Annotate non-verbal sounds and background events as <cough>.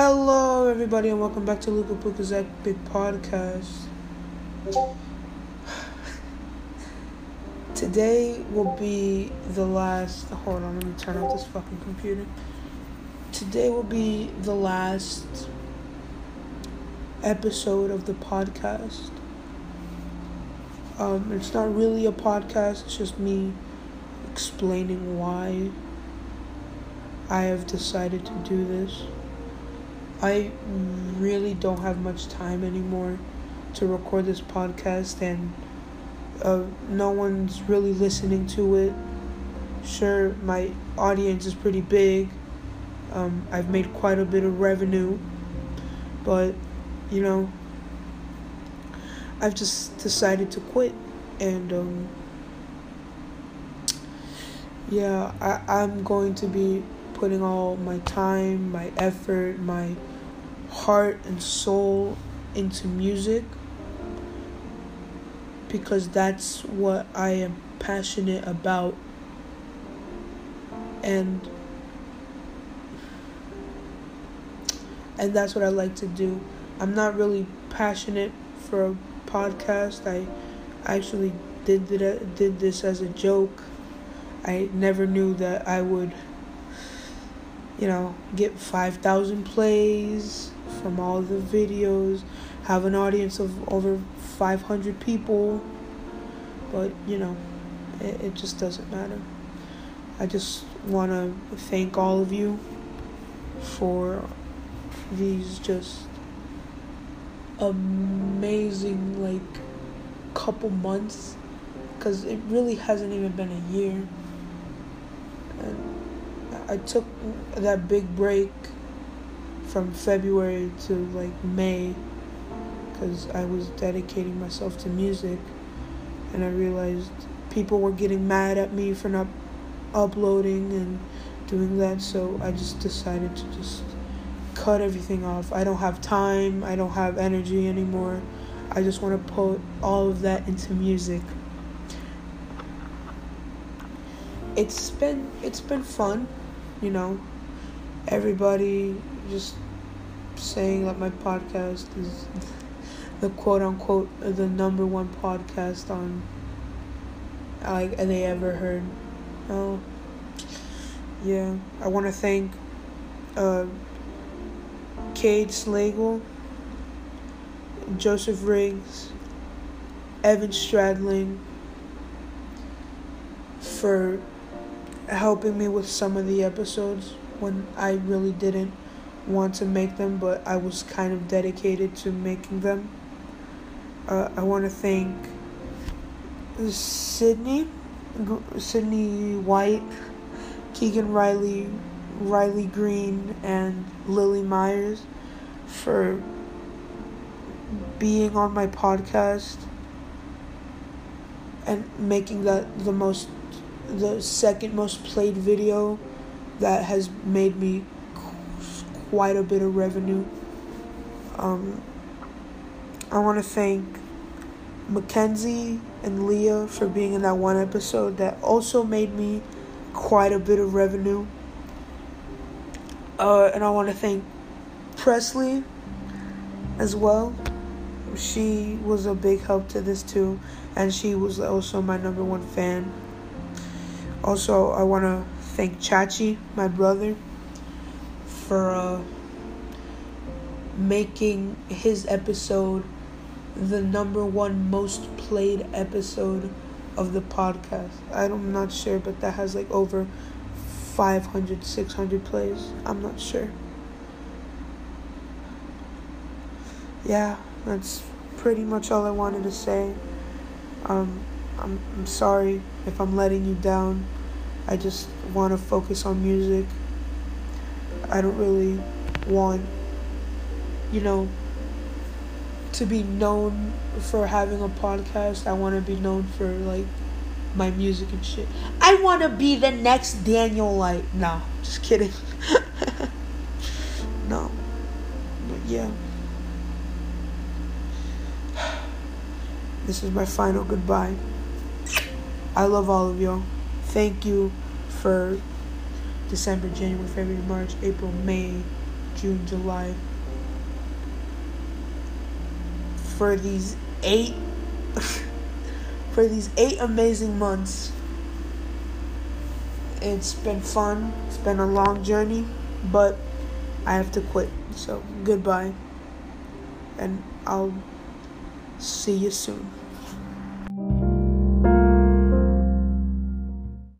Hello, everybody, and welcome back to Luca Puka's Epic Podcast. Today will be the last. Hold on, let me turn off this fucking computer. Today will be the last episode of the podcast. Um, it's not really a podcast, it's just me explaining why I have decided to do this. I really don't have much time anymore to record this podcast, and uh, no one's really listening to it. Sure, my audience is pretty big. Um, I've made quite a bit of revenue, but you know, I've just decided to quit, and um, yeah, I, I'm going to be putting all my time, my effort, my heart and soul into music because that's what I am passionate about. And and that's what I like to do. I'm not really passionate for a podcast. I actually did did this as a joke. I never knew that I would you know, get 5,000 plays from all the videos, have an audience of over 500 people. But, you know, it, it just doesn't matter. I just want to thank all of you for these just amazing, like, couple months. Because it really hasn't even been a year. I took that big break from February to like May because I was dedicating myself to music and I realized people were getting mad at me for not uploading and doing that so I just decided to just cut everything off. I don't have time, I don't have energy anymore. I just want to put all of that into music. It's been it's been fun you know, everybody just saying that my podcast is the quote unquote the number one podcast on like they ever heard. Oh, yeah. I want to thank uh, Cade Slagle, Joseph Riggs, Evan Stradling for helping me with some of the episodes when I really didn't want to make them, but I was kind of dedicated to making them. Uh, I want to thank Sydney, Sydney White, Keegan Riley, Riley Green, and Lily Myers for being on my podcast and making that the most the second most played video that has made me quite a bit of revenue. Um, I want to thank Mackenzie and Leah for being in that one episode that also made me quite a bit of revenue. Uh, and I want to thank Presley as well. She was a big help to this too, and she was also my number one fan. Also, I want to thank Chachi, my brother, for uh, making his episode the number one most played episode of the podcast. I'm not sure, but that has like over 500, 600 plays. I'm not sure. Yeah, that's pretty much all I wanted to say. Um, I'm, I'm sorry if I'm letting you down. I just want to focus on music. I don't really want, you know, to be known for having a podcast. I want to be known for like my music and shit. I want to be the next Daniel Light. No, just kidding. <laughs> no. But yeah. This is my final goodbye. I love all of y'all. Thank you for December, January, February, March, April, May, June, July. For these eight <laughs> for these eight amazing months. It's been fun. It's been a long journey, but I have to quit. So goodbye. And I'll see you soon.